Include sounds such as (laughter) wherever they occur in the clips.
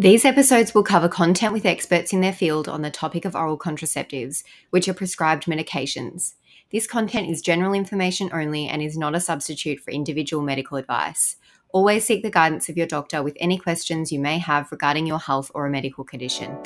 These episodes will cover content with experts in their field on the topic of oral contraceptives, which are prescribed medications. This content is general information only and is not a substitute for individual medical advice. Always seek the guidance of your doctor with any questions you may have regarding your health or a medical condition.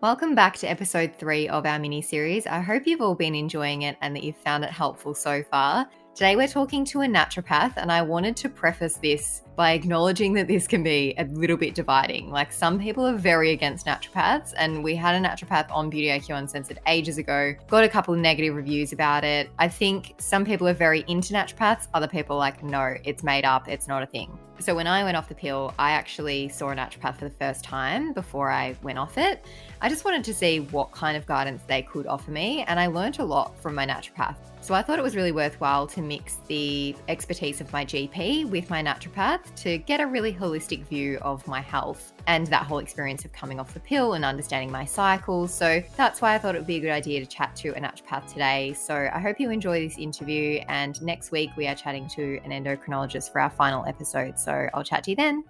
Welcome back to episode three of our mini series. I hope you've all been enjoying it and that you've found it helpful so far. Today, we're talking to a naturopath, and I wanted to preface this by acknowledging that this can be a little bit dividing. Like, some people are very against naturopaths, and we had a naturopath on Beauty IQ Uncensored ages ago, got a couple of negative reviews about it. I think some people are very into naturopaths, other people are like, no, it's made up, it's not a thing. So, when I went off the pill, I actually saw a naturopath for the first time before I went off it. I just wanted to see what kind of guidance they could offer me, and I learned a lot from my naturopath. So I thought it was really worthwhile to mix the expertise of my GP with my naturopath to get a really holistic view of my health and that whole experience of coming off the pill and understanding my cycles. So that's why I thought it would be a good idea to chat to a naturopath today. So I hope you enjoy this interview. And next week, we are chatting to an endocrinologist for our final episode. So I'll chat to you then.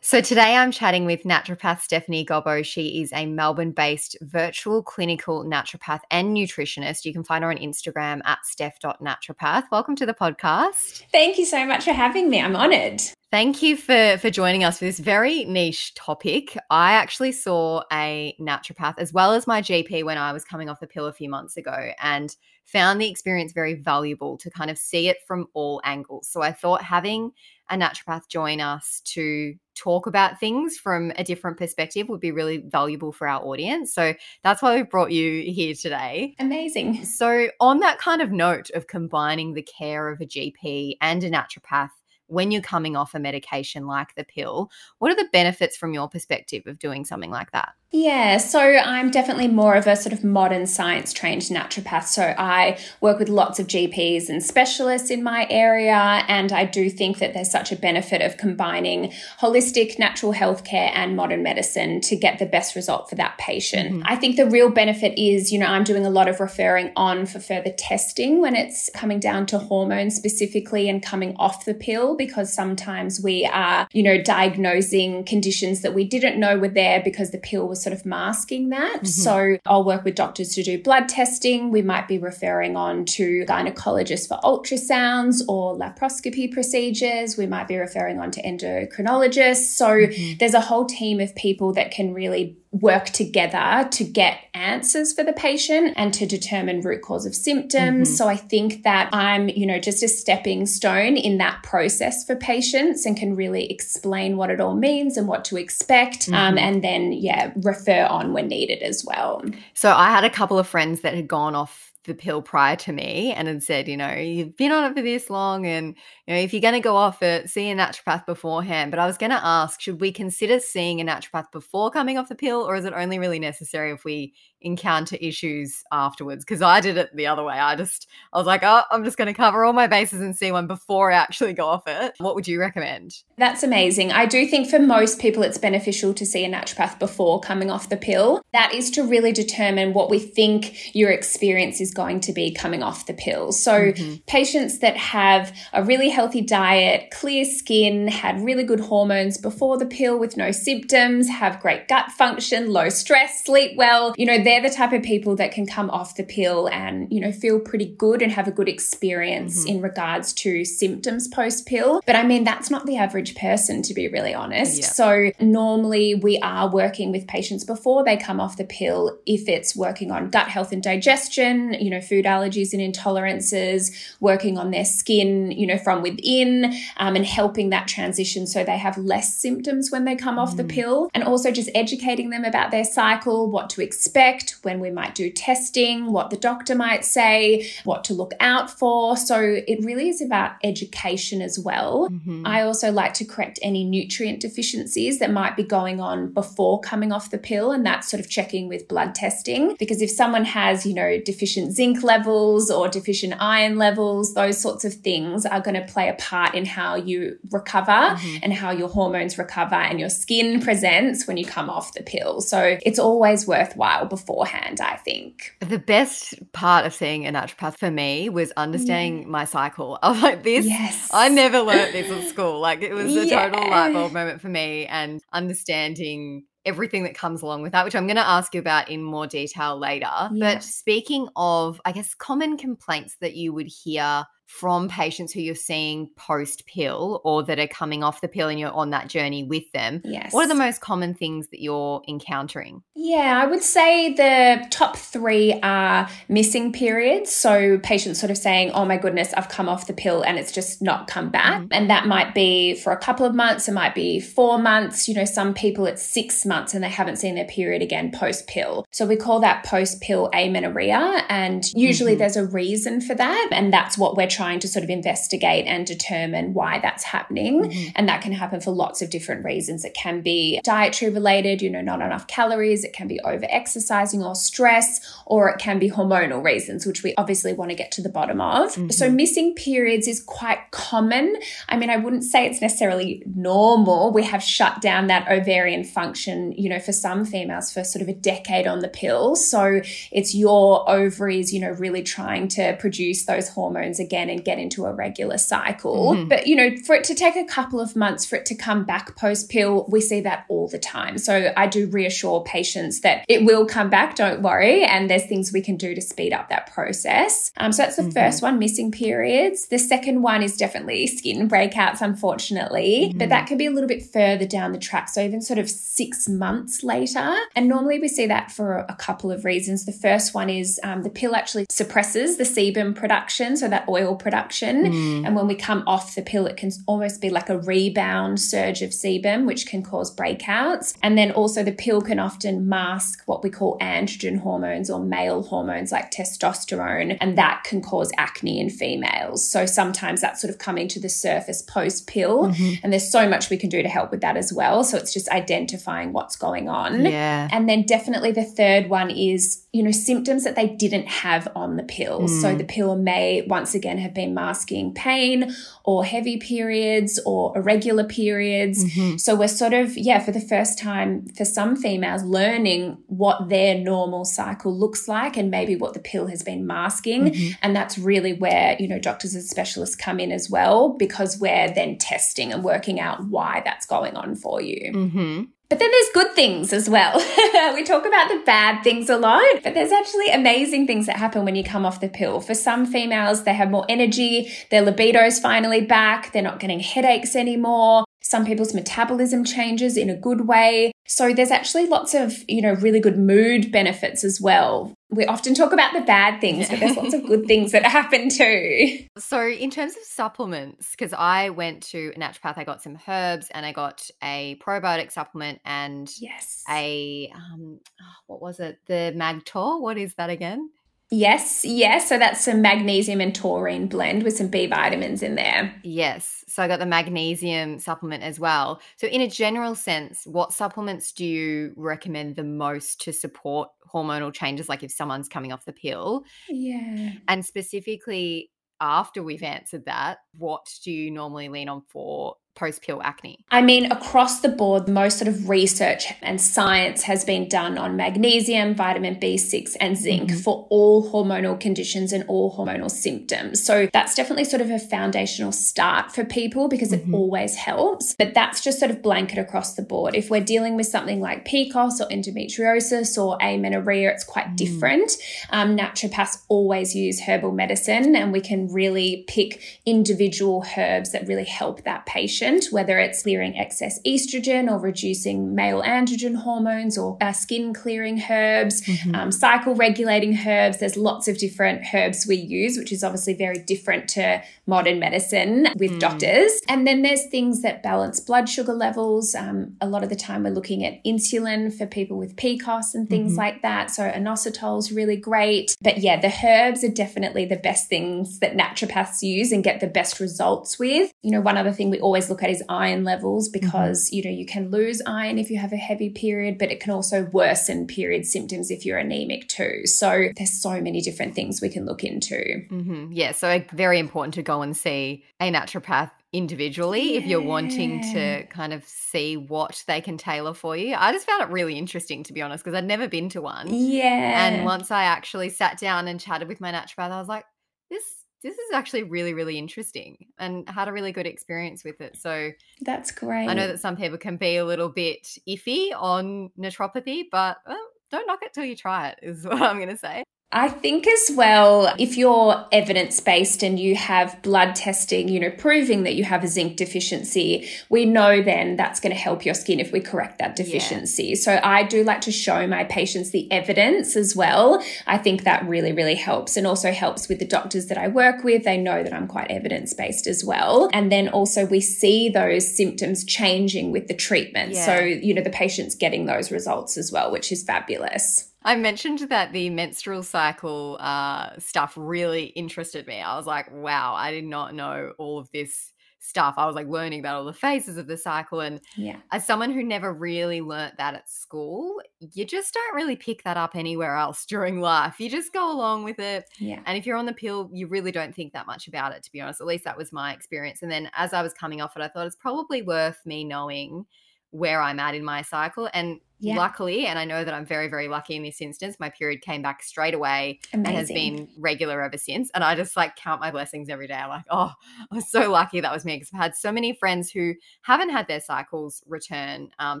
So today I'm chatting with naturopath Stephanie Gobbo. She is a Melbourne-based virtual clinical naturopath and nutritionist. You can find her on Instagram at steph.naturopath. Welcome to the podcast. Thank you so much for having me. I'm honored. Thank you for for joining us for this very niche topic. I actually saw a naturopath as well as my GP when I was coming off the pill a few months ago and found the experience very valuable to kind of see it from all angles. So I thought having a naturopath join us to talk about things from a different perspective would be really valuable for our audience. So that's why we brought you here today. Amazing. So on that kind of note of combining the care of a GP and a naturopath when you're coming off a medication like the pill. What are the benefits from your perspective of doing something like that? Yeah, so I'm definitely more of a sort of modern science trained naturopath. So I work with lots of GPs and specialists in my area, and I do think that there's such a benefit of combining holistic natural healthcare and modern medicine to get the best result for that patient. Mm-hmm. I think the real benefit is, you know, I'm doing a lot of referring on for further testing when it's coming down to hormones specifically and coming off the pill because sometimes we are, you know, diagnosing conditions that we didn't know were there because the pill was sort of masking that. Mm-hmm. So I'll work with doctors to do blood testing. We might be referring on to gynecologists for ultrasounds or laparoscopy procedures. We might be referring on to endocrinologists. So mm-hmm. there's a whole team of people that can really work together to get answers for the patient and to determine root cause of symptoms. Mm-hmm. So I think that I'm, you know, just a stepping stone in that process for patients and can really explain what it all means and what to expect. Um, mm-hmm. Um, and then, yeah, refer on when needed as well. So I had a couple of friends that had gone off the pill prior to me and had said, you know, you've been on it for this long and, you know, if you're going to go off it, see a naturopath beforehand. But I was going to ask, should we consider seeing a naturopath before coming off the pill or is it only really necessary if we encounter issues afterwards because I did it the other way. I just I was like, oh, I'm just going to cover all my bases and see one before I actually go off it. What would you recommend? That's amazing. I do think for most people it's beneficial to see a naturopath before coming off the pill. That is to really determine what we think your experience is going to be coming off the pill. So mm-hmm. patients that have a really healthy diet, clear skin, had really good hormones before the pill with no symptoms, have great gut function, low stress, sleep well, you know, they're the type of people that can come off the pill and, you know, feel pretty good and have a good experience mm-hmm. in regards to symptoms post pill. But I mean, that's not the average person, to be really honest. Yeah. So normally we are working with patients before they come off the pill if it's working on gut health and digestion, you know, food allergies and intolerances, working on their skin, you know, from within, um, and helping that transition so they have less symptoms when they come off mm. the pill. And also just educating them about their cycle, what to expect, when we might do testing, what the doctor might say, what to look out for. So it really is about education as well. Mm-hmm. I also like to correct any nutrient deficiencies that might be going on before coming off the pill, and that's sort of checking with blood testing. Because if someone has, you know, deficient zinc levels or deficient iron levels, those sorts of things are going to play a part in how you recover mm-hmm. and how your hormones recover and your skin presents when you come off the pill. So it's always worthwhile beforehand, I think. The best part of seeing a naturopath for me was understanding yeah. my cycle. (laughs) I was like, this, yes. I never learned this at school. Like it was a yeah. total light bulb moment for me and understanding everything that comes along with that, which I'm going to ask you about in more detail later. Yeah. But speaking of, I guess, common complaints that you would hear from patients who you're seeing post pill or that are coming off the pill and you're on that journey with them. Yes. What are the most common things that you're encountering? Yeah, I would say the top three are missing periods. So patients sort of saying, oh my goodness, I've come off the pill and it's just not come back. Mm-hmm. And that might be for a couple of months, it might be four months. You know, some people it's six months and they haven't seen their period again post pill. So we call that post pill amenorrhea. And usually mm-hmm. there's a reason for that. And that's what we're trying trying to sort of investigate and determine why that's happening. Mm-hmm. And that can happen for lots of different reasons. It can be dietary related, you know, not enough calories, it can be over exercising or stress, or it can be hormonal reasons, which we obviously want to get to the bottom of. Mm-hmm. So missing periods is quite common. I mean, I wouldn't say it's necessarily normal. We have shut down that ovarian function, you know, for some females for sort of a decade on the pill. So it's your ovaries, you know, really trying to produce those hormones again and get into a regular cycle. Mm-hmm. But, you know, for it to take a couple of months for it to come back post pill, we see that all the time. So I do reassure patients that it will come back, don't worry. And there's things we can do to speed up that process. Um, so that's the mm-hmm. first one, missing periods. The second one is definitely skin breakouts, unfortunately, mm-hmm. but that can be a little bit further down the track. So even sort of six months later. And normally we see that for a couple of reasons. The first one is um, the pill actually suppresses the sebum production, so that oil production. Mm. And when we come off the pill, it can almost be like a rebound surge of sebum, which can cause breakouts. And then also the pill can often mask what we call androgen hormones or male hormones like testosterone, and that can cause acne in females. So sometimes that's sort of coming to the surface post pill. Mm-hmm. And there's so much we can do to help with that as well. So it's just identifying what's going on. Yeah. And then definitely the third one is, you know, symptoms that they didn't have on the pill. Mm. So the pill may once again have been masking pain or heavy periods or irregular periods. Mm-hmm. So we're sort of, yeah, for the first time for some females, learning what their normal cycle looks like and maybe what the pill has been masking. Mm-hmm. And that's really where, you know, doctors and specialists come in as well because we're then testing and working out why that's going on for you. Mm-hmm. But then there's good things as well. (laughs) we talk about the bad things a lot, but there's actually amazing things that happen when you come off the pill. For some females, they have more energy, their libido's finally back, they're not getting headaches anymore. Some people's metabolism changes in a good way. So there's actually lots of, you know, really good mood benefits as well. We often talk about the bad things, but there's lots of good things that happen too. (laughs) So in terms of supplements, because I went to a naturopath, I got some herbs and I got a probiotic supplement and yes, a um, oh, what was it? The Magtor. What is that again? Yes, yes. So that's some magnesium and taurine blend with some B vitamins in there. Yes. So I got the magnesium supplement as well. So, in a general sense, what supplements do you recommend the most to support hormonal changes? Like if someone's coming off the pill? Yeah. And specifically, after we've answered that, what do you normally lean on for post pill acne? I mean, across the board, most sort of research and science has been done on magnesium, vitamin B6, and zinc mm-hmm. for all hormonal conditions and all hormonal symptoms. So that's definitely sort of a foundational start for people because mm-hmm. it always helps. But that's just sort of blanket across the board. If we're dealing with something like PCOS or endometriosis or amenorrhea, it's quite mm. different. Um, naturopaths always use herbal medicine, and we can really pick individual herbs that really help that patient deficient, whether it's clearing excess estrogen or reducing male androgen hormones or uh, skin clearing herbs, mm-hmm. um, cycle regulating herbs. There's lots of different herbs we use, which is obviously very different to modern medicine with mm. doctors. And then there's things that balance blood sugar levels. Um, a lot of the time, we're looking at insulin for people with PCOS and things mm-hmm. like that. So inositol is really great. But yeah, the herbs are definitely the best things that naturopaths use and get the best results with. You know, one other thing we always look at is iron levels mm-hmm. because, mm-hmm. you know, you can lose iron if you have a heavy period, but it can also worsen period symptoms if you're anemic too. So there's so many different things we can look into. Mm-hmm. Yeah. So very important to go and see a naturopath individually yeah. if you're wanting to kind of see what they can tailor for you. I just found it really interesting to be honest because I'd never been to one. Yeah. And once I actually sat down and chatted with my naturopath, I was like, this this is actually really really interesting and had a really good experience with it. So That's great. I know that some people can be a little bit iffy on naturopathy, but well, don't knock it till you try it is (laughs) what I'm going to say. I think as well, if you're evidence based and you have blood testing, you know, proving that you have a zinc deficiency, we know then that's going to help your skin if we correct that deficiency. Yeah. So I do like to show my patients the evidence as well. I think that really, really helps and also helps with the doctors that I work with. They know that I'm quite evidence based as well. And then also we see those symptoms changing with the treatment. Yeah. So, you know, the patient's getting those results as well, which is fabulous. I mentioned that the menstrual cycle uh, stuff really interested me. I was like, wow, I did not know all of this stuff. I was like learning about all the phases of the cycle. And yeah. as someone who never really learnt that at school, you just don't really pick that up anywhere else (laughs) during life. You just go along with it. Yeah. And if you're on the pill, you really don't think that much about it, to be honest. At least that was my experience. And then as I was coming off it, I thought it's probably worth me knowing where I'm at in my cycle. And yeah. luckily, and I know that I'm very, very lucky in this instance, my period came back straight away Amazing. and has been regular ever since. And I just like count my blessings every day. I'm like, oh, I'm so lucky that was me because I've had so many friends who haven't had their cycles return um,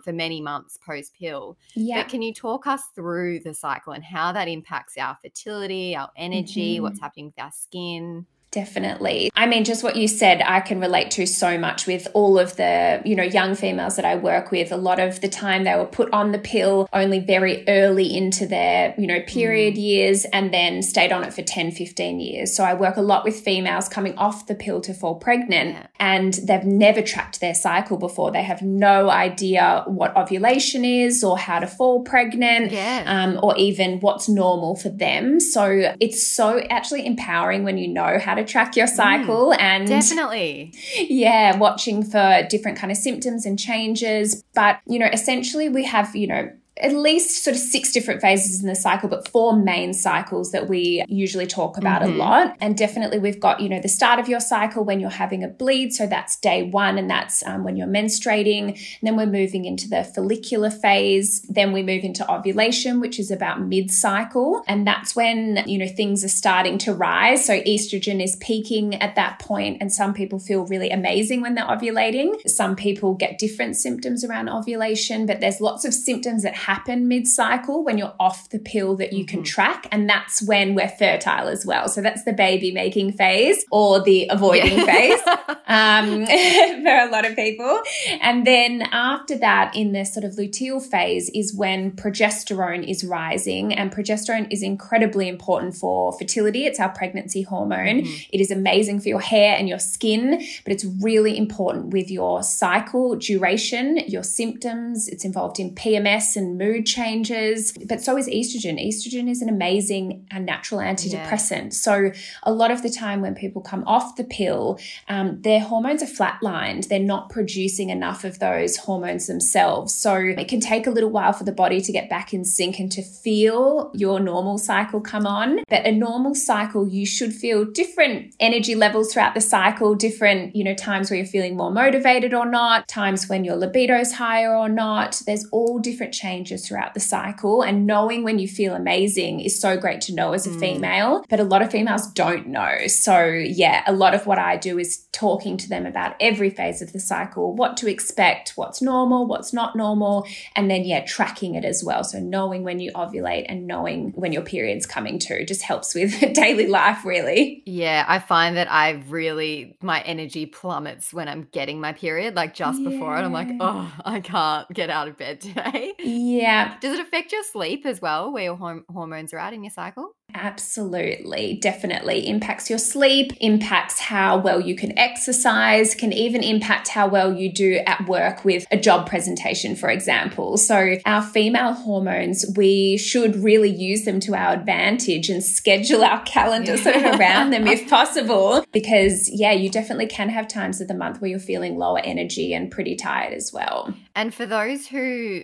for many months post pill. Yeah. But can you talk us through the cycle and how that impacts our fertility, our energy, mm-hmm. what's happening with our skin? Definitely. I mean, just what you said, I can relate to so much with all of the, you know, young females that I work with. A lot of the time they were put on the pill only very early into their, you know, period mm. years and then stayed on it for 10, 15 years. So I work a lot with females coming off the pill to fall pregnant yeah. and they've never tracked their cycle before. They have no idea what ovulation is or how to fall pregnant yeah. um, or even what's normal for them. So it's so actually empowering when you know how to to track your cycle mm, and definitely. yeah watching for different kind of symptoms and changes. But you know essentially we have you know at least sort of six different phases in the cycle, but four main cycles that we usually talk about mm-hmm. a lot. And definitely, we've got, you know, the start of your cycle when you're having a bleed. So that's day one, and that's um, when you're menstruating. And then we're moving into the follicular phase. Then we move into ovulation, which is about mid cycle. And that's when, you know, things are starting to rise. So estrogen is peaking at that point, and some people feel really amazing when they're ovulating. Some people get different symptoms around ovulation, but there's lots of symptoms that happen mid cycle when you're off the pill that you mm-hmm. can track. And that's when we're fertile as well. So that's the baby making phase or the avoiding yeah. phase (laughs) um, (laughs) for a lot of people. And then after that, in the sort of luteal phase, is when progesterone is rising. And progesterone is incredibly important for fertility. It's our pregnancy hormone. Mm-hmm. It is amazing for your hair and your skin, but it's really important with your cycle duration, your symptoms. It's involved in PMS and mood changes, but so is estrogen. Estrogen is an amazing and natural antidepressant. Yeah. So, a lot of the time when people come off the pill, um, their hormones are flatlined. They're not producing enough of those hormones themselves. So, it can take a little while for the body to get back in sync and to feel your normal cycle come on. But a normal cycle, you should feel different energy levels throughout the cycle, different, you know, times where you're feeling more motivated or not, times when your libido's higher or not. There's all different changes changes throughout the cycle. And knowing when you feel amazing is so great to know as a mm. female, but a lot of females don't know. So, yeah, a lot of what I do is talking to them about every phase of the cycle, what to expect, what's normal, what's not normal, and then, yeah, tracking it as well. So, knowing when you ovulate and knowing when your period's coming to just helps with (laughs) daily life, really. Yeah, I find that I really, my energy plummets when I'm getting my period, like just yeah. before it. I'm like, oh, I can't get out of bed today. Yeah. (laughs) Does it affect your sleep as well, where your horm- hormones are at in your cycle? Absolutely, definitely impacts your sleep, impacts how well you can exercise, can even impact how well you do at work with a job presentation, for example. So, our female hormones, we should really use them to our advantage and schedule our calendar sort of around them if (laughs) possible. Because, yeah, you definitely can have times of the month where you're feeling lower energy and pretty tired as well. And for those who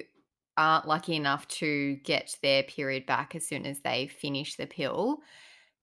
aren't lucky enough to get their period back as soon as they finish the pill,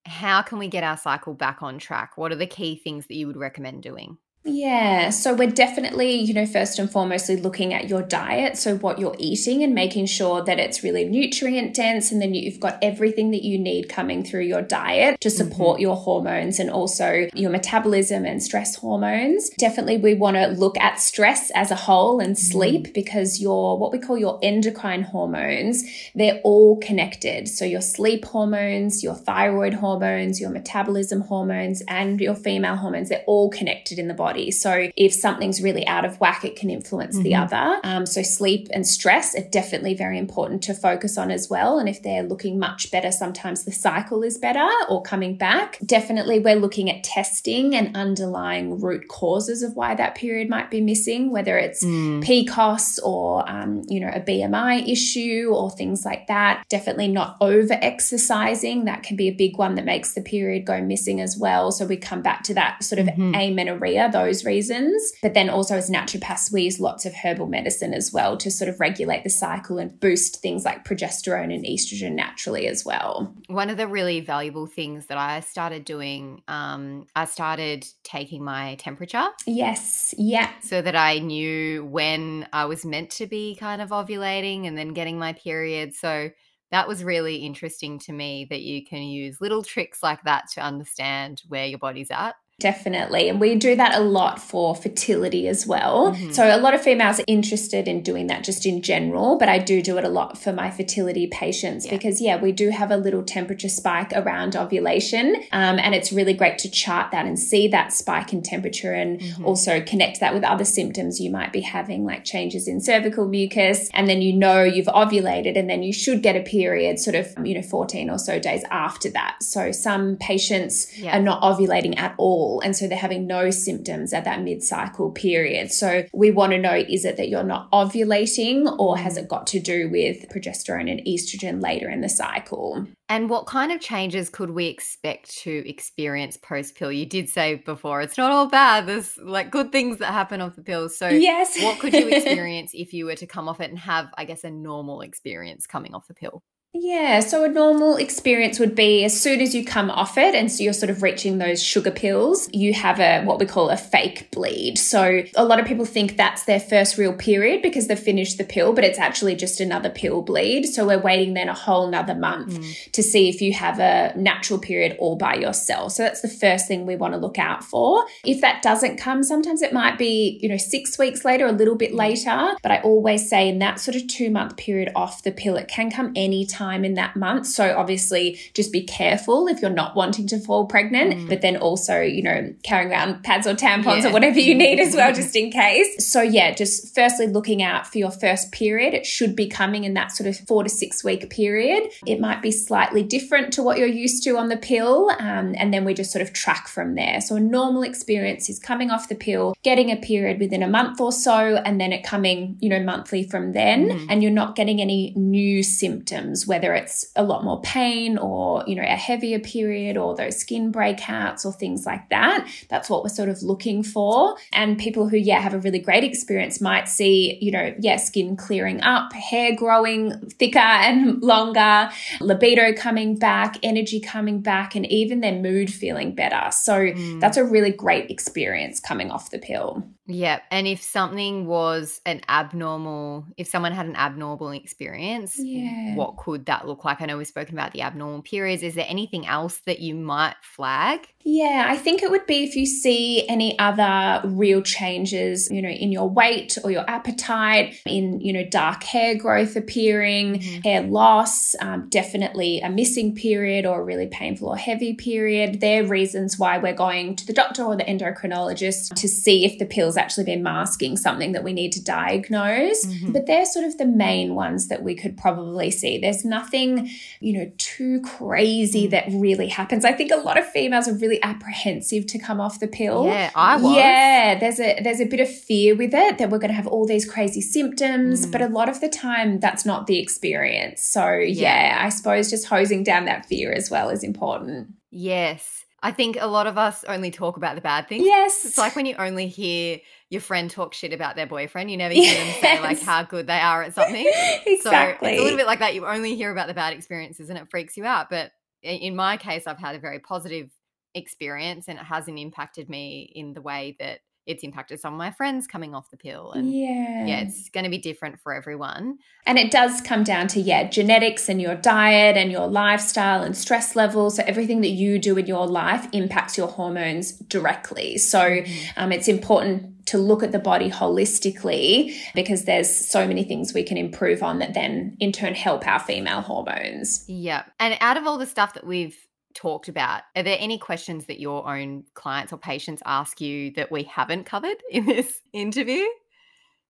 how can we get our cycle back on track? What are the key things that you would recommend doing? Yeah, so we're definitely, you know, first and foremostly looking at your diet. So, what you're eating and making sure that it's really nutrient dense, and then you've got everything that you need coming through your diet to support mm-hmm. your hormones and also your metabolism and stress hormones. Definitely, we want to look at stress as a whole and mm-hmm. sleep mm-hmm. because your what we call your endocrine hormones, they're all connected. So, your sleep hormones, your thyroid hormones, your metabolism hormones, and your female hormones, they're all connected in the body body. So if something's really out of whack, it can influence mm-hmm. the other. Um, so sleep and stress are definitely very important to focus on as well. And if they're looking much better, sometimes the cycle is better or coming back. Definitely, we're looking at testing and underlying root causes of why that period might be missing, whether it's mm. PCOS or um, you know a BMI issue or things like that. Definitely not over exercising. That can be a big one that makes the period go missing as well. So we come back to that sort of mm-hmm. amenorrhea, those reasons. But then also as naturopaths, we use lots of herbal medicine as well to sort of regulate the cycle and boost things like progesterone and estrogen naturally as well. One of the really valuable things that I started doing, um, I started taking my temperature. Yes. Yeah. So that I knew when I was meant to be kind of ovulating and then getting my period. So that was really interesting to me that you can use little tricks like that to understand where your body's at. Definitely. And we do that a lot for fertility as well. Mm-hmm. So a lot of females are interested in doing that just in general, but I do do it a lot for my fertility patients yeah. because, yeah, we do have a little temperature spike around ovulation. Um, and it's really great to chart that and see that spike in temperature and mm-hmm. also connect that with other symptoms you might be having, like changes in cervical mucus. And then you know you've ovulated and then you should get a period sort of, you know, 14 or so days after that. So some patients yeah. are not ovulating at all all. And so they're having no symptoms at that mid cycle period. So we want to know is it that you're not ovulating or has mm. it got to do with progesterone and estrogen later in the cycle? And what kind of changes could we expect to experience post pill? You did say before it's not all bad. There's like good things that happen off the pill. So, yes. what could you (laughs) experience if you were to come off it and have, I guess, a normal experience coming off the pill? Yeah, so a normal experience would be as soon as you come off it and so you're sort of reaching those sugar pills, you have a what we call a fake bleed. So a lot of people think that's their first real period because they've finished the pill, but it's actually just another pill bleed. So we're waiting then a whole nother month mm. to see if you have a natural period all by yourself. So that's the first thing we want to look out for. If that doesn't come, sometimes it might be, you know, six weeks later, a little bit later. But I always say in that sort of two month period off the pill, it can come anytime time in that month. So obviously just be careful if you're not wanting to fall pregnant, mm. but then also, you know, carrying around pads or tampons yeah. or whatever you need as well, (laughs) just in case. So yeah, just firstly looking out for your first period. It should be coming in that sort of four to six week period. It might be slightly different to what you're used to on the pill. Um, and then we just sort of track from there. So a normal experience is coming off the pill, getting a period within a month or so, and then it coming, you know, monthly from then. Mm. And you're not getting any new symptoms whether it's a lot more pain or, you know, a heavier period or those skin breakouts or things like that. That's what we're sort of looking for. And people who, yeah, have a really great experience might see, you know, yeah, skin clearing up, hair growing thicker and (laughs) longer, libido coming back, energy coming back, and even their mood feeling better. So mm. that's a really great experience coming off the pill. Yeah. And if something was an abnormal, if someone had an abnormal experience, yeah. what could that look like? I know we've spoken about the abnormal periods. Is there anything else that you might flag? Yeah, I think it would be if you see any other real changes, you know, in your weight or your appetite, in, you know, dark hair growth appearing, mm-hmm. hair loss, um, definitely a missing period or a really painful or heavy period. They're reasons why we're going to the doctor or the endocrinologist to see if the pill's actually been masking something that we need to diagnose. Mm-hmm. But they're sort of the main ones that we could probably see. There's nothing, you know, too crazy mm. that really happens. I think a lot of females are really really apprehensive to come off the pill. Yeah, I was. Yeah, there's a there's a bit of fear with it that we're going to have all these crazy symptoms, mm. but a lot of the time that's not the experience. So yeah. yeah, I suppose just hosing down that fear as well is important. Yes. I think a lot of us only talk about the bad things. Yes. It's like when you only hear your friend talk shit about their boyfriend, you never hear yes. them say like how good they are at something. exactly. (laughs) So it's a little bit like that. You only hear about the bad experiences and it freaks you out. But in my case, I've had a very positive experience and it hasn't impacted me in the way that it's impacted some of my friends coming off the pill and yeah yeah. it's going to be different for everyone. And it does come down to yeah genetics and your diet and your lifestyle and stress levels. So everything that you do in your life impacts your hormones directly. So mm-hmm. um, it's important to look at the body holistically because there's so many things we can improve on that then in turn help our female hormones. Yeah and out of all the stuff that we've talked about. Are there any questions that your own clients or patients ask you that we haven't covered in this (laughs) interview?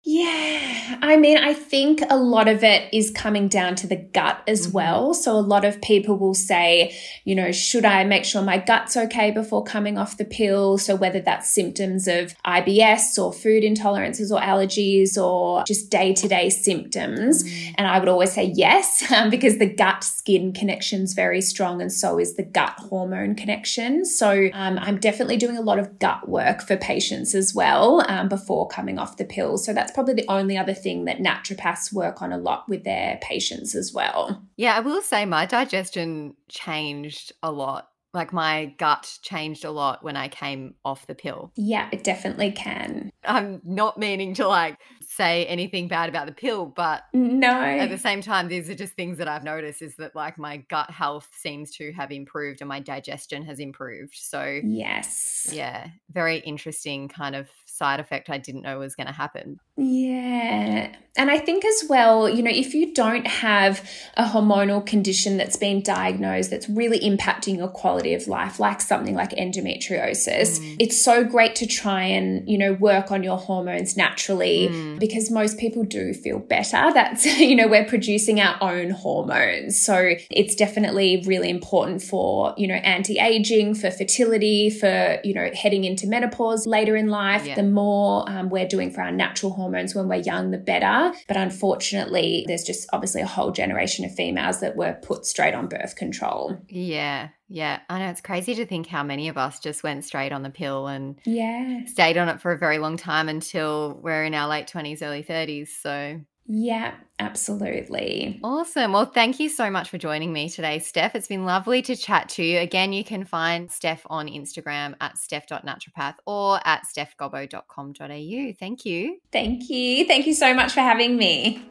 Yeah, I mean, I think a lot of it is coming down to the gut as mm-hmm. well. So, a lot of people will say, you know, should I make sure my gut's okay before coming off the pill? So, whether that's symptoms of IBS or food intolerances or allergies or just day to day symptoms. Mm-hmm. And I would always say yes, (laughs) um, because the gut skin connection is very strong, and so is the gut hormone connection. So, um, I'm definitely doing a lot of gut work for patients as well um, before coming off the pill. So, that's that's probably the only other thing that naturopaths work on a lot with their patients as well. Yeah, I will say my digestion changed a lot. Like my gut changed a lot when I came off the pill. Yeah, it definitely can. I'm not meaning to like say anything bad about the pill, but no. At the same time, these are just things that I've noticed is that like my gut health seems to have improved and my digestion has improved. So, yes. Yeah, very interesting kind of side effect I didn't know was going to happen. Yeah. And I think as well, you know, if you don't have a hormonal condition that's been diagnosed that's really impacting your quality of life, like something like endometriosis, mm. it's so great to try and, you know, work on your hormones naturally mm. because most people do feel better. That's, (laughs) you know, we're producing our own hormones. So it's definitely really important for, you know, anti aging, for fertility, for, you know, heading into menopause later in life. Yeah. The more um, we're doing for our natural hormones when we're young, the better. But unfortunately, there's just obviously a whole generation of females that were put straight on birth control. Yeah. Yeah, I know it's crazy to think how many of us just went straight on the pill and yeah, stayed on it for a very long time until we're in our late 20s, early 30s. So yeah, absolutely. Awesome. Well, thank you so much for joining me today, Steph. It's been lovely to chat to you. Again, you can find Steph on Instagram at steph.naturopath or at stephgobbo.com.au. Thank you. Thank you. Thank you so much for having me.